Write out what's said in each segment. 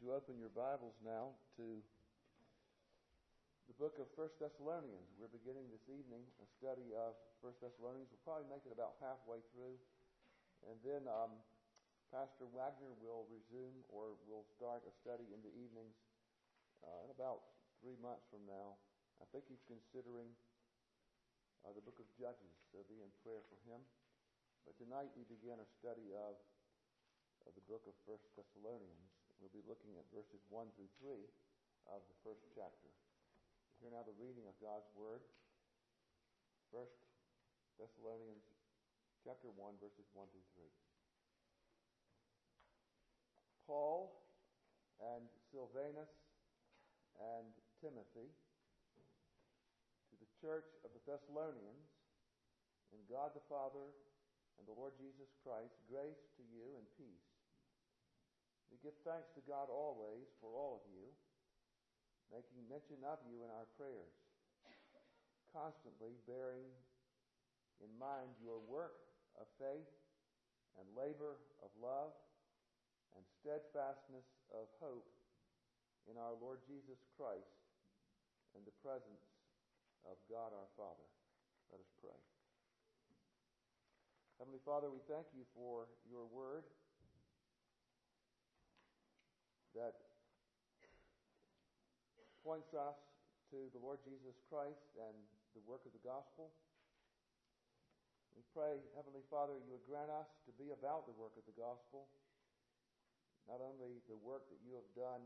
You open your Bibles now to the book of First Thessalonians? We're beginning this evening a study of First Thessalonians. We'll probably make it about halfway through, and then um, Pastor Wagner will resume or will start a study in the evenings uh, in about three months from now. I think he's considering uh, the book of Judges, so be in prayer for him. But tonight we begin a study of, of the book of First Thessalonians. We'll be looking at verses 1 through 3 of the first chapter. Hear now the reading of God's Word. First Thessalonians chapter 1, verses 1 through 3. Paul and Silvanus and Timothy to the church of the Thessalonians in God the Father and the Lord Jesus Christ, grace to you and peace. We give thanks to God always for all of you, making mention of you in our prayers, constantly bearing in mind your work of faith and labor of love and steadfastness of hope in our Lord Jesus Christ and the presence of God our Father. Let us pray. Heavenly Father, we thank you for your word that points us to the Lord Jesus Christ and the work of the gospel. We pray, Heavenly Father, you would grant us to be about the work of the gospel, not only the work that you have done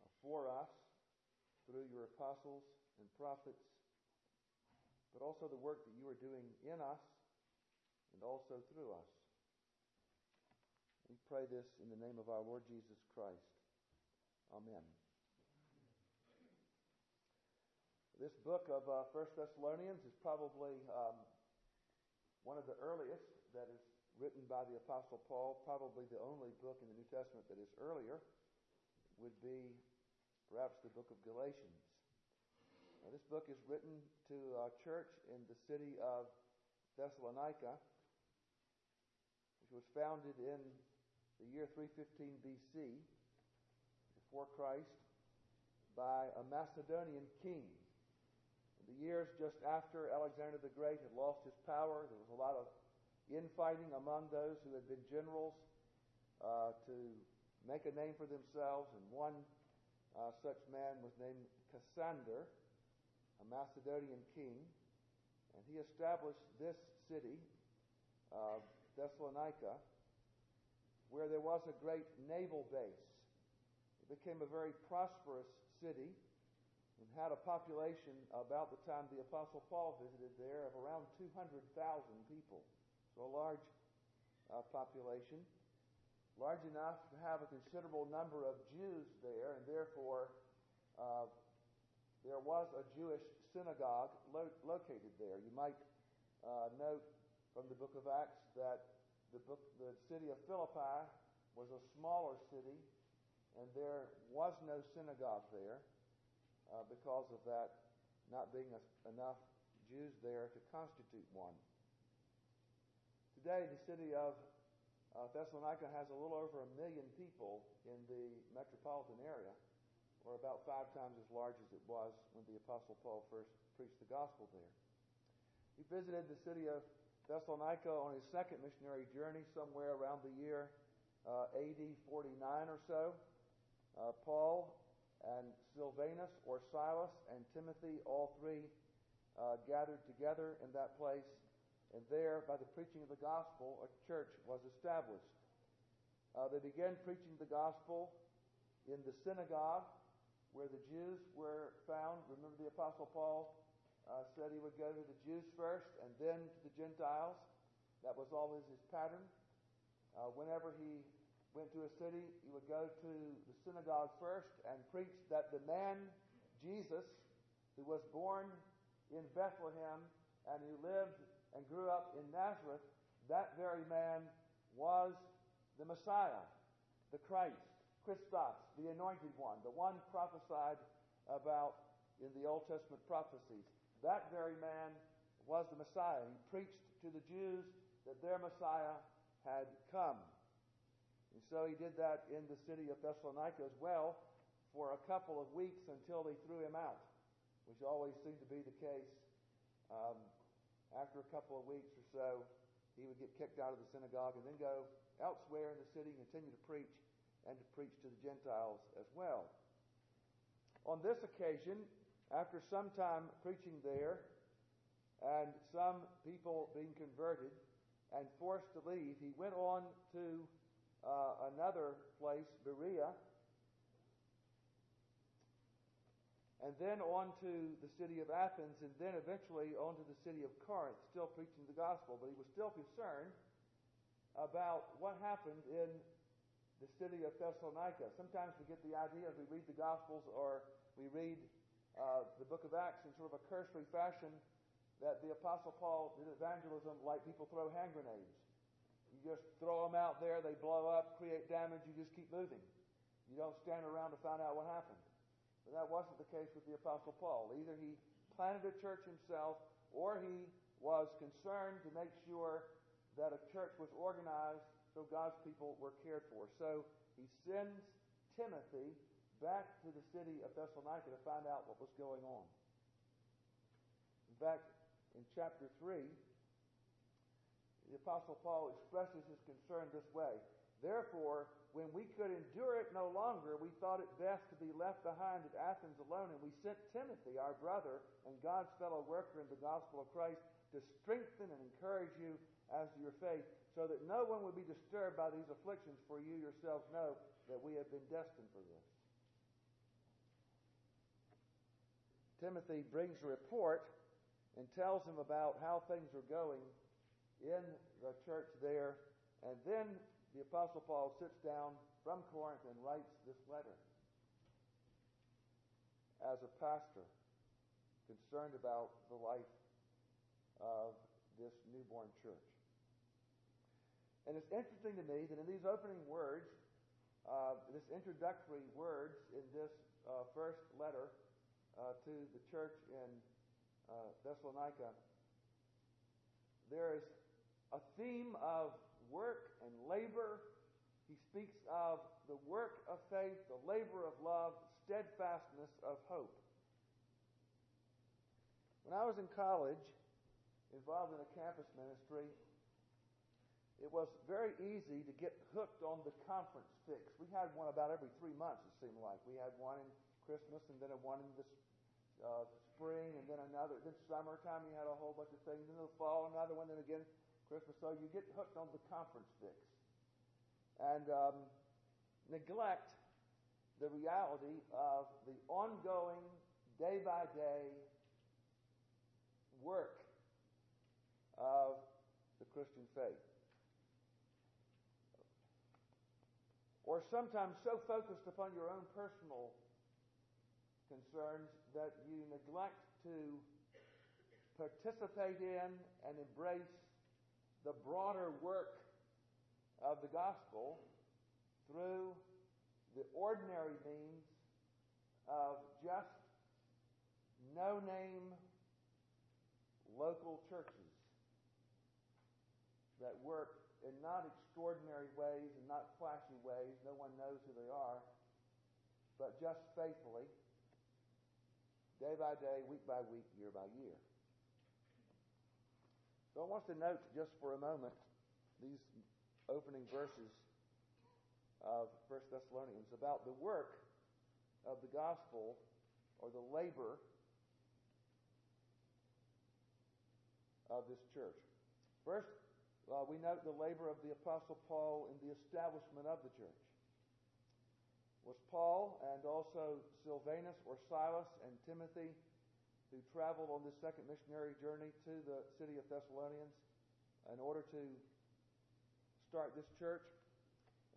uh, for us through your apostles and prophets, but also the work that you are doing in us and also through us. We pray this in the name of our Lord Jesus Christ. Amen. This book of uh, First Thessalonians is probably um, one of the earliest that is written by the Apostle Paul. Probably the only book in the New Testament that is earlier would be perhaps the book of Galatians. Now, this book is written to a church in the city of Thessalonica which was founded in the year 315 BC, before Christ, by a Macedonian king. In the years just after Alexander the Great had lost his power, there was a lot of infighting among those who had been generals uh, to make a name for themselves, and one uh, such man was named Cassander, a Macedonian king, and he established this city. Uh, Thessalonica, where there was a great naval base. It became a very prosperous city and had a population about the time the Apostle Paul visited there of around 200,000 people. So a large uh, population, large enough to have a considerable number of Jews there, and therefore uh, there was a Jewish synagogue lo- located there. You might uh, note from the book of Acts that the, the city of Philippi was a smaller city, and there was no synagogue there uh, because of that not being a, enough Jews there to constitute one. Today, the city of uh, Thessalonica has a little over a million people in the metropolitan area, or about five times as large as it was when the Apostle Paul first preached the gospel there. He visited the city of Thessalonica on his second missionary journey, somewhere around the year uh, AD 49 or so. Uh, Paul and Silvanus or Silas and Timothy, all three uh, gathered together in that place, and there, by the preaching of the gospel, a church was established. Uh, they began preaching the gospel in the synagogue where the Jews were found. Remember, the Apostle Paul uh, said he would go to the Jews first and then to the Gentiles. That was always his pattern. Uh, whenever he went to a city, he would go to the synagogue first and preach that the man, Jesus, who was born in Bethlehem and who lived and grew up in Nazareth, that very man was the Messiah, the Christ, Christos, the anointed one, the one prophesied about in the Old Testament prophecies. That very man was the Messiah. He preached to the Jews that their Messiah had come. And so he did that in the city of Thessalonica as well for a couple of weeks until they threw him out, which always seemed to be the case. Um, after a couple of weeks or so, he would get kicked out of the synagogue and then go elsewhere in the city and continue to preach and to preach to the Gentiles as well. On this occasion, after some time preaching there and some people being converted and forced to leave, he went on to uh, another place, Berea, and then on to the city of Athens, and then eventually on to the city of Corinth, still preaching the gospel. But he was still concerned about what happened in the city of Thessalonica. Sometimes we get the idea as we read the Gospels or we read uh, the book of Acts in sort of a cursory fashion that the Apostle Paul did evangelism like people throw hand grenades. You just throw them out there, they blow up, create damage, you just keep moving. You don't stand around to find out what happened. But that wasn't the case with the Apostle Paul. Either he planted a church himself or he was concerned to make sure that a church was organized so God's people were cared for. So he sends Timothy back to the city of Thessalonica to find out what was going on. In fact, in chapter 3, the Apostle Paul expresses his concern this way. Therefore, when we could endure it no longer, we thought it best to be left behind at Athens alone, and we sent Timothy, our brother and God's fellow worker in the gospel of Christ, to strengthen and encourage you as to your faith, so that no one would be disturbed by these afflictions, for you yourselves know that we have been destined for this. Timothy brings a report and tells him about how things are going in the church there, and then the Apostle Paul sits down from Corinth and writes this letter as a pastor concerned about the life of this newborn church. And it's interesting to me that in these opening words, uh, this introductory words in this uh, first letter uh, to the church in uh, Thessalonica, there is a theme of work and labor. He speaks of the work of faith, the labor of love, steadfastness of hope. When I was in college, involved in a campus ministry, it was very easy to get hooked on the conference fix. We had one about every three months, it seemed like. We had one in Christmas, and then a one in the uh, spring, and then another. Then summertime, you had a whole bunch of things. Then the fall, another one. Then again, Christmas. So you get hooked on the conference fix, and um, neglect the reality of the ongoing, day by day work of the Christian faith. or sometimes so focused upon your own personal concerns that you neglect to participate in and embrace the broader work of the gospel through the ordinary means of just no name local churches that work in not extraordinary ways and not flashy ways. No one knows who they are. But just faithfully, day by day, week by week, year by year. So I want to note just for a moment these opening verses of 1 Thessalonians about the work of the gospel or the labor of this church. First, uh, we note the labor of the Apostle Paul in the establishment of the church. Was Paul and also Silvanus or Silas and Timothy who traveled on this second missionary journey to the city of Thessalonians in order to start this church.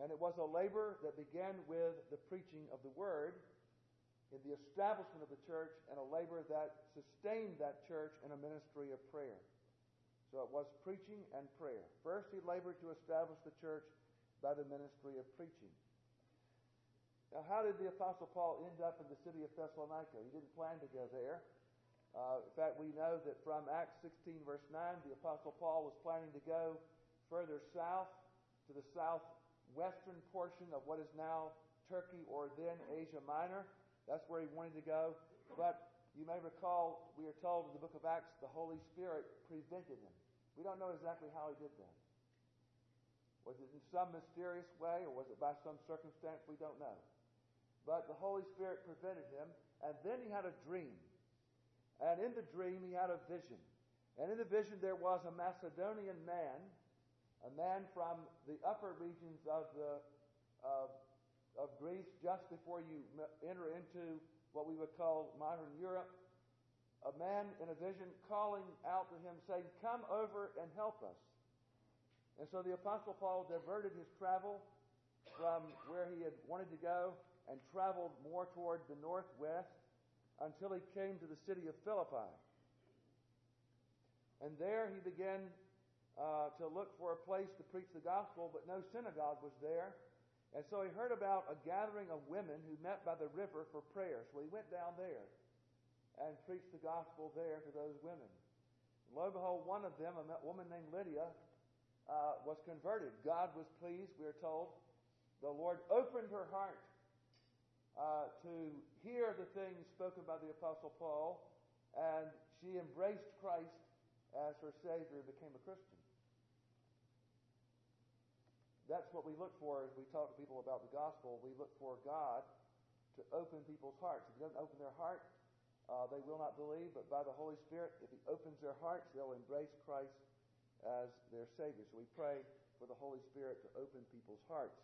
And it was a labor that began with the preaching of the word in the establishment of the church and a labor that sustained that church in a ministry of prayer. So it was preaching and prayer. First, he labored to establish the church by the ministry of preaching. Now, how did the Apostle Paul end up in the city of Thessalonica? He didn't plan to go there. Uh, in fact, we know that from Acts 16, verse 9, the Apostle Paul was planning to go further south to the south southwestern portion of what is now Turkey or then Asia Minor. That's where he wanted to go. But you may recall, we are told in the book of Acts, the Holy Spirit prevented him. We don't know exactly how he did that. Was it in some mysterious way or was it by some circumstance? We don't know. But the Holy Spirit prevented him, and then he had a dream. And in the dream, he had a vision. And in the vision, there was a Macedonian man, a man from the upper regions of, the, of, of Greece, just before you enter into what we would call modern Europe. A man in a vision calling out to him, saying, Come over and help us. And so the Apostle Paul diverted his travel from where he had wanted to go and traveled more toward the northwest until he came to the city of Philippi. And there he began uh, to look for a place to preach the gospel, but no synagogue was there. And so he heard about a gathering of women who met by the river for prayer. So he went down there and preached the gospel there to those women. And lo and behold, one of them, a woman named Lydia, uh, was converted. God was pleased, we are told. The Lord opened her heart uh, to hear the things spoken by the Apostle Paul, and she embraced Christ as her Savior and became a Christian. That's what we look for as we talk to people about the gospel. We look for God to open people's hearts. If He doesn't open their heart, uh, they will not believe, but by the Holy Spirit, if He opens their hearts, they'll embrace Christ as their Savior. So we pray for the Holy Spirit to open people's hearts.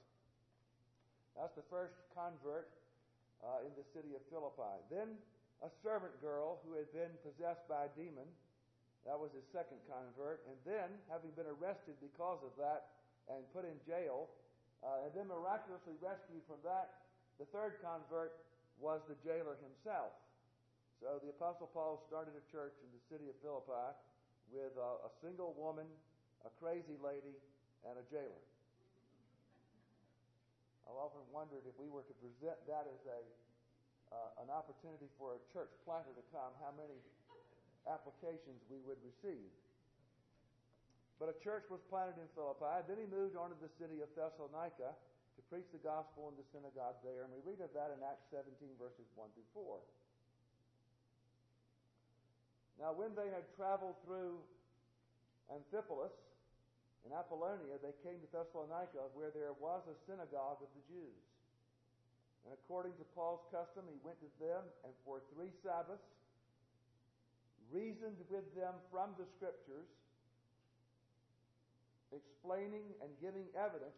That's the first convert uh, in the city of Philippi. Then a servant girl who had been possessed by a demon. That was his second convert. And then, having been arrested because of that and put in jail, uh, and then miraculously rescued from that, the third convert was the jailer himself. So the Apostle Paul started a church in the city of Philippi with a, a single woman, a crazy lady, and a jailer. I've often wondered if we were to present that as a uh, an opportunity for a church planter to come, how many applications we would receive. But a church was planted in Philippi. Then he moved on to the city of Thessalonica to preach the gospel in the synagogue there. And we read of that in Acts 17, verses 1 through 4. Now, when they had traveled through Amphipolis in Apollonia, they came to Thessalonica, where there was a synagogue of the Jews. And according to Paul's custom, he went to them and for three Sabbaths reasoned with them from the Scriptures, explaining and giving evidence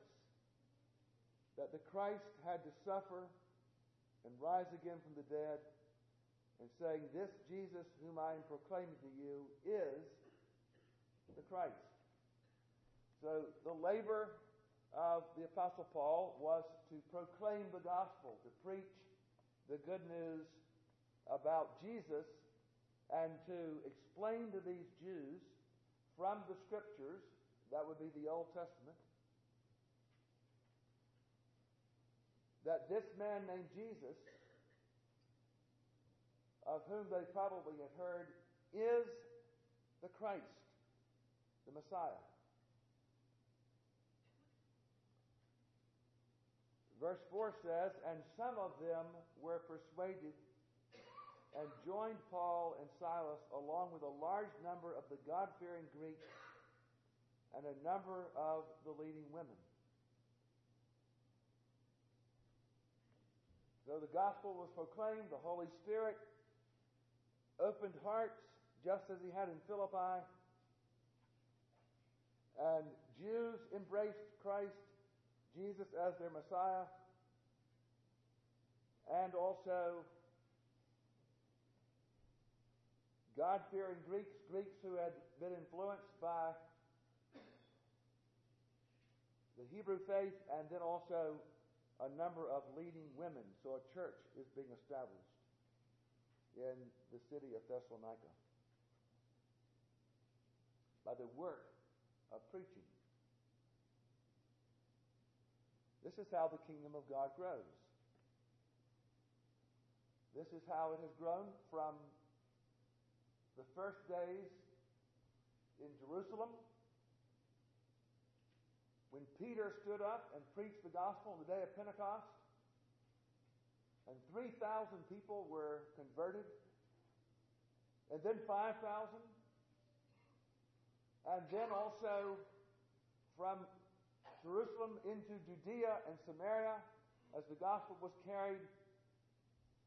that the Christ had to suffer and rise again from the dead and saying, This Jesus whom I am proclaiming to you is the Christ. So the labor of the Apostle Paul was to proclaim the gospel, to preach the good news about Jesus, and to explain to these Jews from the Scriptures, that would be the Old Testament, that this man named Jesus of whom they probably had heard, is the Christ, the Messiah. Verse 4 says, And some of them were persuaded and joined Paul and Silas along with a large number of the God fearing Greeks and a number of the leading women. So the gospel was proclaimed, the Holy Spirit opened hearts, just as he had in Philippi. And Jews embraced Christ, Jesus, as their Messiah. And also God fearing Greeks, Greeks who had been influenced by the Hebrew faith, and then also a number of leading women. So a church is being established in the city of Thessalonica by the work of preaching. This is how the kingdom of God grows. This is how it has grown from the first days in Jerusalem when Peter stood up and preached the gospel on the day of Pentecost, and 3,000 people were converted, and then 5,000, and then also from Jerusalem into Judea and Samaria as the gospel was carried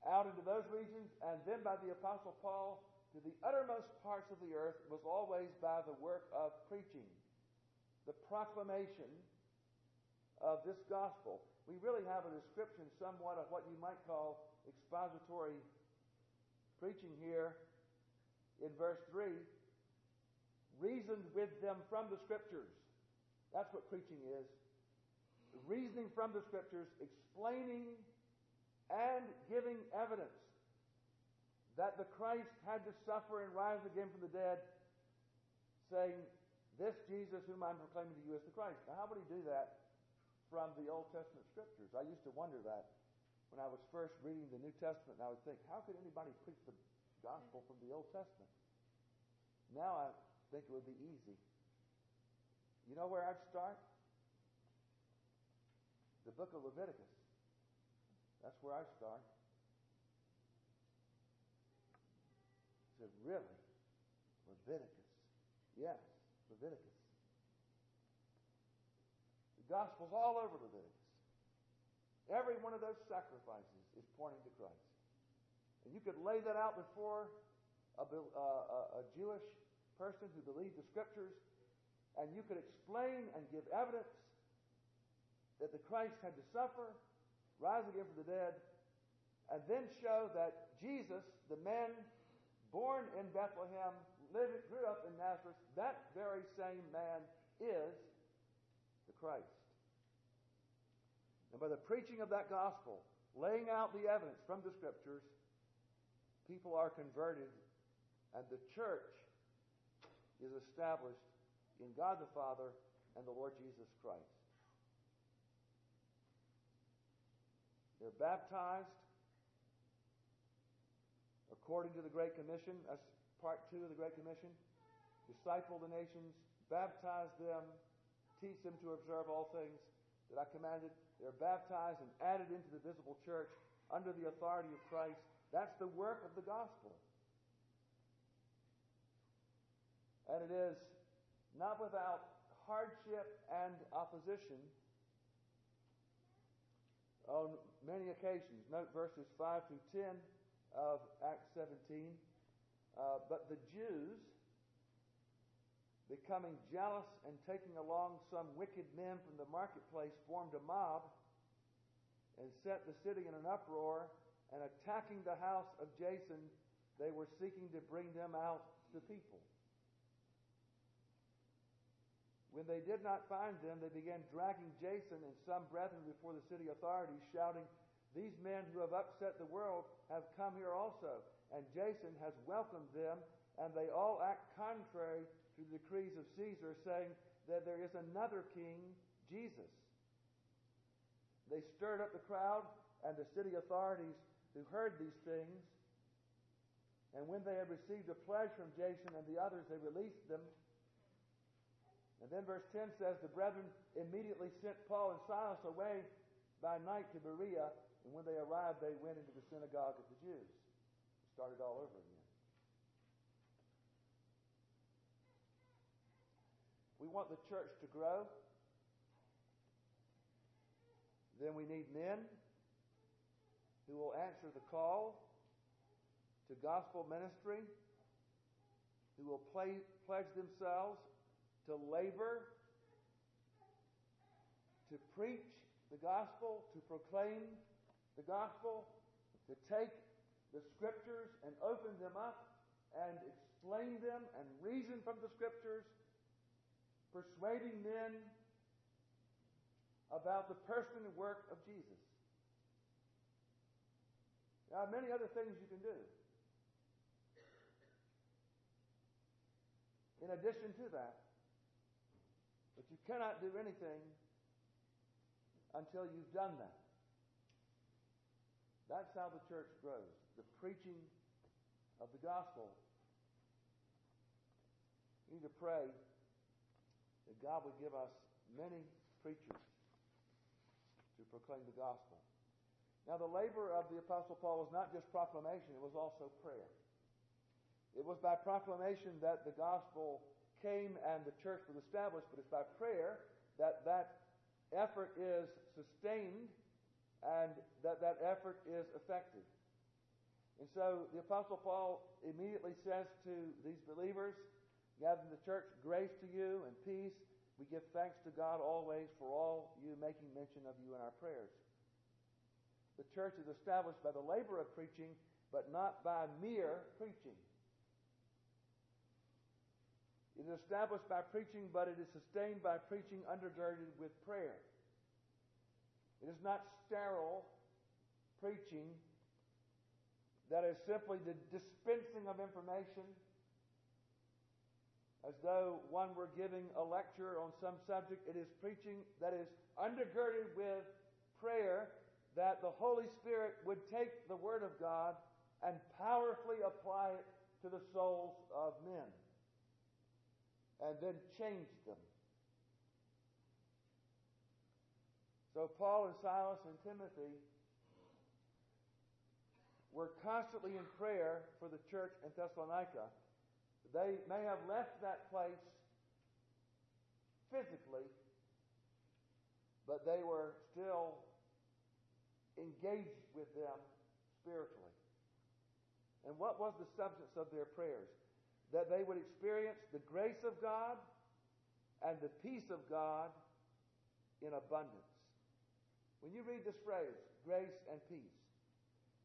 out into those regions, and then by the Apostle Paul to the uttermost parts of the earth was always by the work of preaching, the proclamation of this gospel. We really have a description somewhat of what you might call expository preaching here in verse 3. Reasoned with them from the scriptures. That's what preaching is. Reasoning from the scriptures, explaining and giving evidence that the Christ had to suffer and rise again from the dead, saying, This Jesus whom I'm proclaiming to you is the Christ. Now, how would he do that from the Old Testament scriptures? I used to wonder that when I was first reading the New Testament, and I would think, how could anybody preach the gospel from the Old Testament? Now I think it would be easy. You know where I'd start? The book of Leviticus. That's where I start. He said, Really? Leviticus. Yes, Leviticus. The Gospel's all over Leviticus. Every one of those sacrifices is pointing to Christ. And you could lay that out before a, uh, a, a Jewish person who believed the Scriptures, and you could explain and give evidence that the Christ had to suffer, rise again from the dead, and then show that Jesus, the man born in Bethlehem, lived, grew up in Nazareth, that very same man is the Christ. And by the preaching of that gospel, laying out the evidence from the scriptures, people are converted, and the church is established in God the Father and the Lord Jesus Christ. They're baptized according to the Great Commission. That's part two of the Great Commission. Disciple the nations, baptize them, teach them to observe all things that I commanded. They're baptized and added into the visible church under the authority of Christ. That's the work of the gospel. And it is not without hardship and opposition on many occasions. Note verses 5 through 10 of Acts 17. Uh, but the Jews, becoming jealous and taking along some wicked men from the marketplace, formed a mob and set the city in an uproar. And attacking the house of Jason, they were seeking to bring them out to people. When they did not find them, they began dragging Jason and some brethren before the city authorities, shouting, These men who have upset the world have come here also. And Jason has welcomed them, and they all act contrary to the decrees of Caesar, saying that there is another king, Jesus. They stirred up the crowd and the city authorities who heard these things. And when they had received a pledge from Jason and the others, they released them and then verse 10 says, The brethren immediately sent Paul and Silas away by night to Berea, and when they arrived, they went into the synagogue of the Jews. Started all over again. We want the church to grow. Then we need men who will answer the call to gospel ministry, who will play, pledge themselves to labor, to preach the gospel, to proclaim the gospel, to take the scriptures and open them up and explain them and reason from the scriptures, persuading men about the person and work of Jesus. There are many other things you can do. In addition to that, but you cannot do anything until you've done that. That's how the church grows. The preaching of the gospel. You need to pray that God would give us many preachers to proclaim the gospel. Now, the labor of the Apostle Paul was not just proclamation, it was also prayer. It was by proclamation that the gospel came and the church was established, but it's by prayer that that effort is sustained and that that effort is effective. And so the Apostle Paul immediately says to these believers gathered in the church, Grace to you and peace. We give thanks to God always for all you, making mention of you in our prayers. The church is established by the labor of preaching, but not by mere preaching. It is established by preaching, but it is sustained by preaching undergirded with prayer. It is not sterile preaching that is simply the dispensing of information as though one were giving a lecture on some subject. It is preaching that is undergirded with prayer that the Holy Spirit would take the Word of God and powerfully apply it to the souls of men and then change them. So Paul and Silas and Timothy were constantly in prayer for the church in Thessalonica. They may have left that place physically, but they were still engaged with them spiritually. And what was the substance of their prayers? That they would experience the grace of God and the peace of God in abundance. When you read this phrase, grace and peace,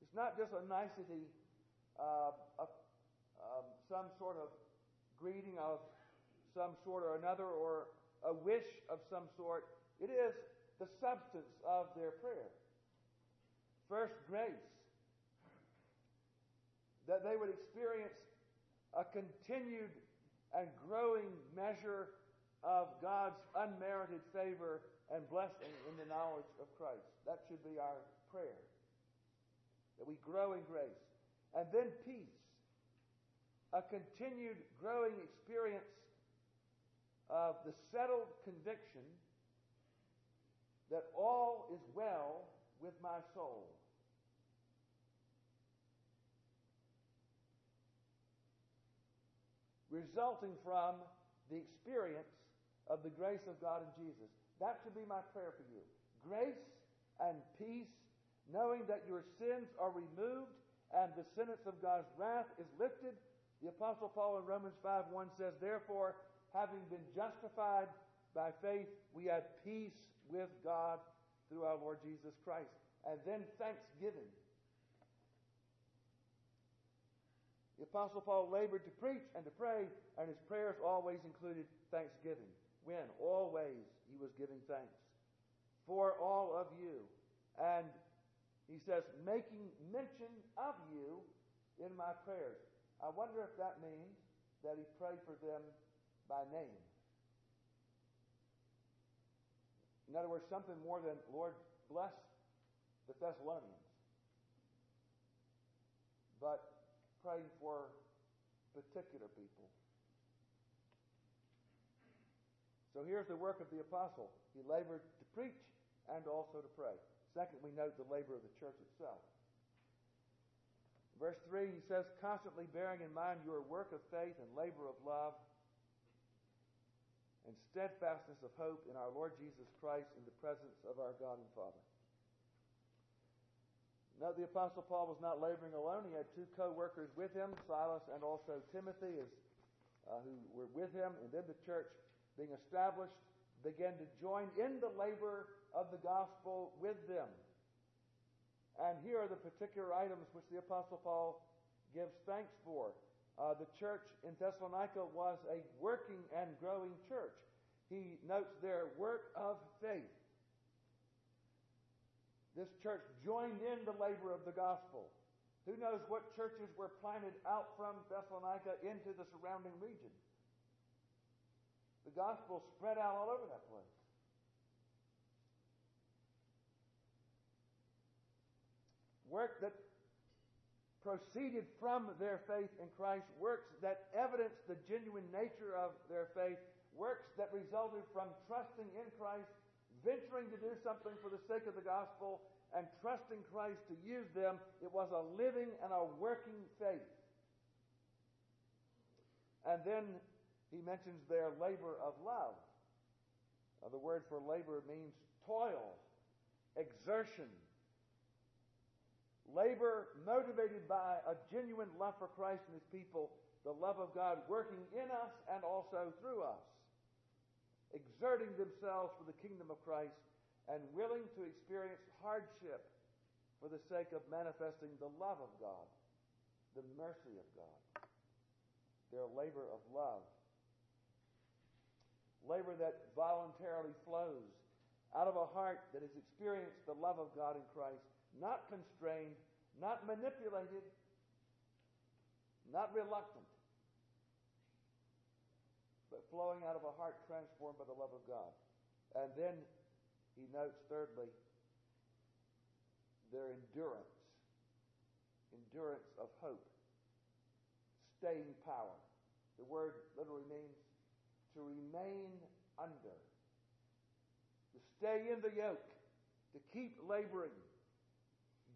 it's not just a nicety, uh, a, um, some sort of greeting of some sort or another, or a wish of some sort. It is the substance of their prayer. First, grace. That they would experience a continued and growing measure of God's unmerited favor and blessing in the knowledge of Christ. That should be our prayer. That we grow in grace. And then peace. A continued growing experience of the settled conviction that all is well with my soul. Resulting from the experience of the grace of God in Jesus. That should be my prayer for you. Grace and peace, knowing that your sins are removed and the sentence of God's wrath is lifted. The Apostle Paul in Romans 5 1 says, Therefore, having been justified by faith, we have peace with God through our Lord Jesus Christ. And then thanksgiving. The Apostle Paul labored to preach and to pray, and his prayers always included thanksgiving. When? Always he was giving thanks for all of you. And he says, making mention of you in my prayers. I wonder if that means that he prayed for them by name. In other words, something more than, Lord, bless the Thessalonians. But praying for particular people. So here's the work of the apostle. He labored to preach and also to pray. Second, we note the labor of the church itself. Verse 3, he says, constantly bearing in mind your work of faith and labor of love and steadfastness of hope in our Lord Jesus Christ in the presence of our God and Father. Note the Apostle Paul was not laboring alone. He had two co-workers with him, Silas and also Timothy, uh, who were with him. And then the church being established, began to join in the labor of the gospel with them. And here are the particular items which the Apostle Paul gives thanks for. Uh, the church in Thessalonica was a working and growing church. He notes their work of faith. This church joined in the labor of the gospel. Who knows what churches were planted out from Thessalonica into the surrounding region? The gospel spread out all over that place. Work that proceeded from their faith in Christ, works that evidenced the genuine nature of their faith, works that resulted from trusting in Christ, venturing to do something for the sake of the gospel and trusting Christ to use them. It was a living and a working faith. And then he mentions their labor of love. Now, the word for labor means toil, exertion. Labor motivated by a genuine love for Christ and his people, the love of God working in us and also through us, exerting themselves for the kingdom of Christ and willing to experience hardship for the sake of manifesting the love of God, the mercy of God, their labor of love. Labor that voluntarily flows out of a heart that has experienced the love of God in Christ, not constrained, not manipulated, not reluctant, flowing out of a heart transformed by the love of God. And then he notes, thirdly, their endurance. Endurance of hope. Staying power. The word literally means to remain under. To stay in the yoke. To keep laboring.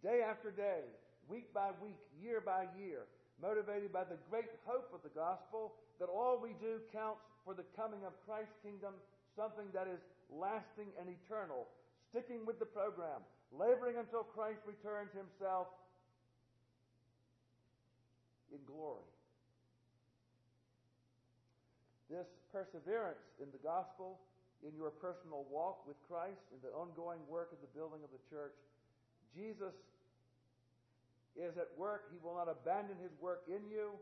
Day after day. Week by week. Year by year. Motivated by the great hope of the gospel that all we do counts for the coming of Christ's kingdom something that is lasting and eternal, sticking with the program, laboring until Christ returns himself in glory. This perseverance in the gospel, in your personal walk with Christ, in the ongoing work of the building of the church, Jesus is at work. He will not abandon his work in you,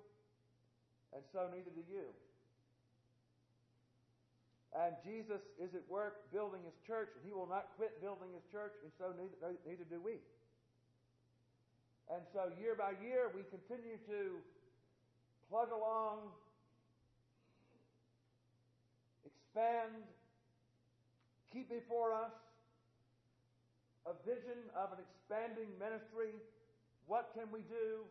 and so neither do you. And Jesus is at work building his church, and he will not quit building his church, and so neither, neither do we. And so year by year, we continue to plug along, expand, keep before us a vision of an expanding ministry. What can we do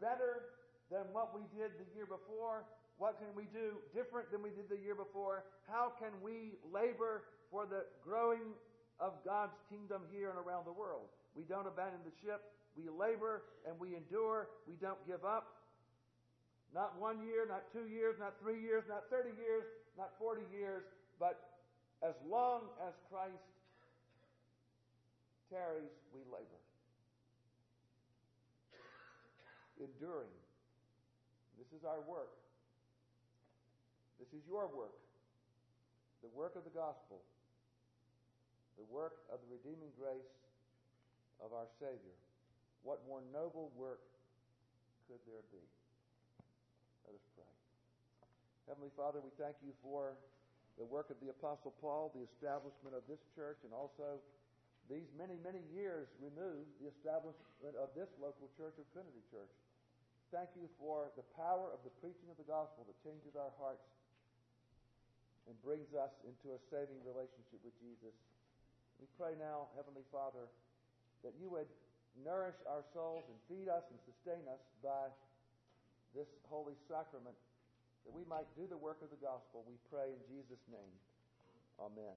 better than what we did the year before? What can we do different than we did the year before? How can we labor for the growing of God's kingdom here and around the world? We don't abandon the ship. We labor and we endure. We don't give up. Not one year, not two years, not three years, not 30 years, not 40 years, but as long as Christ tarries, we labor. Enduring. This is our work. This is your work, the work of the gospel, the work of the redeeming grace of our Savior. What more noble work could there be? Let us pray. Heavenly Father, we thank you for the work of the Apostle Paul, the establishment of this church, and also these many, many years removed, the establishment of this local church of Trinity Church. Thank you for the power of the preaching of the gospel that changes our hearts and brings us into a saving relationship with Jesus. We pray now, Heavenly Father, that you would nourish our souls and feed us and sustain us by this holy sacrament, that we might do the work of the gospel. We pray in Jesus' name. Amen.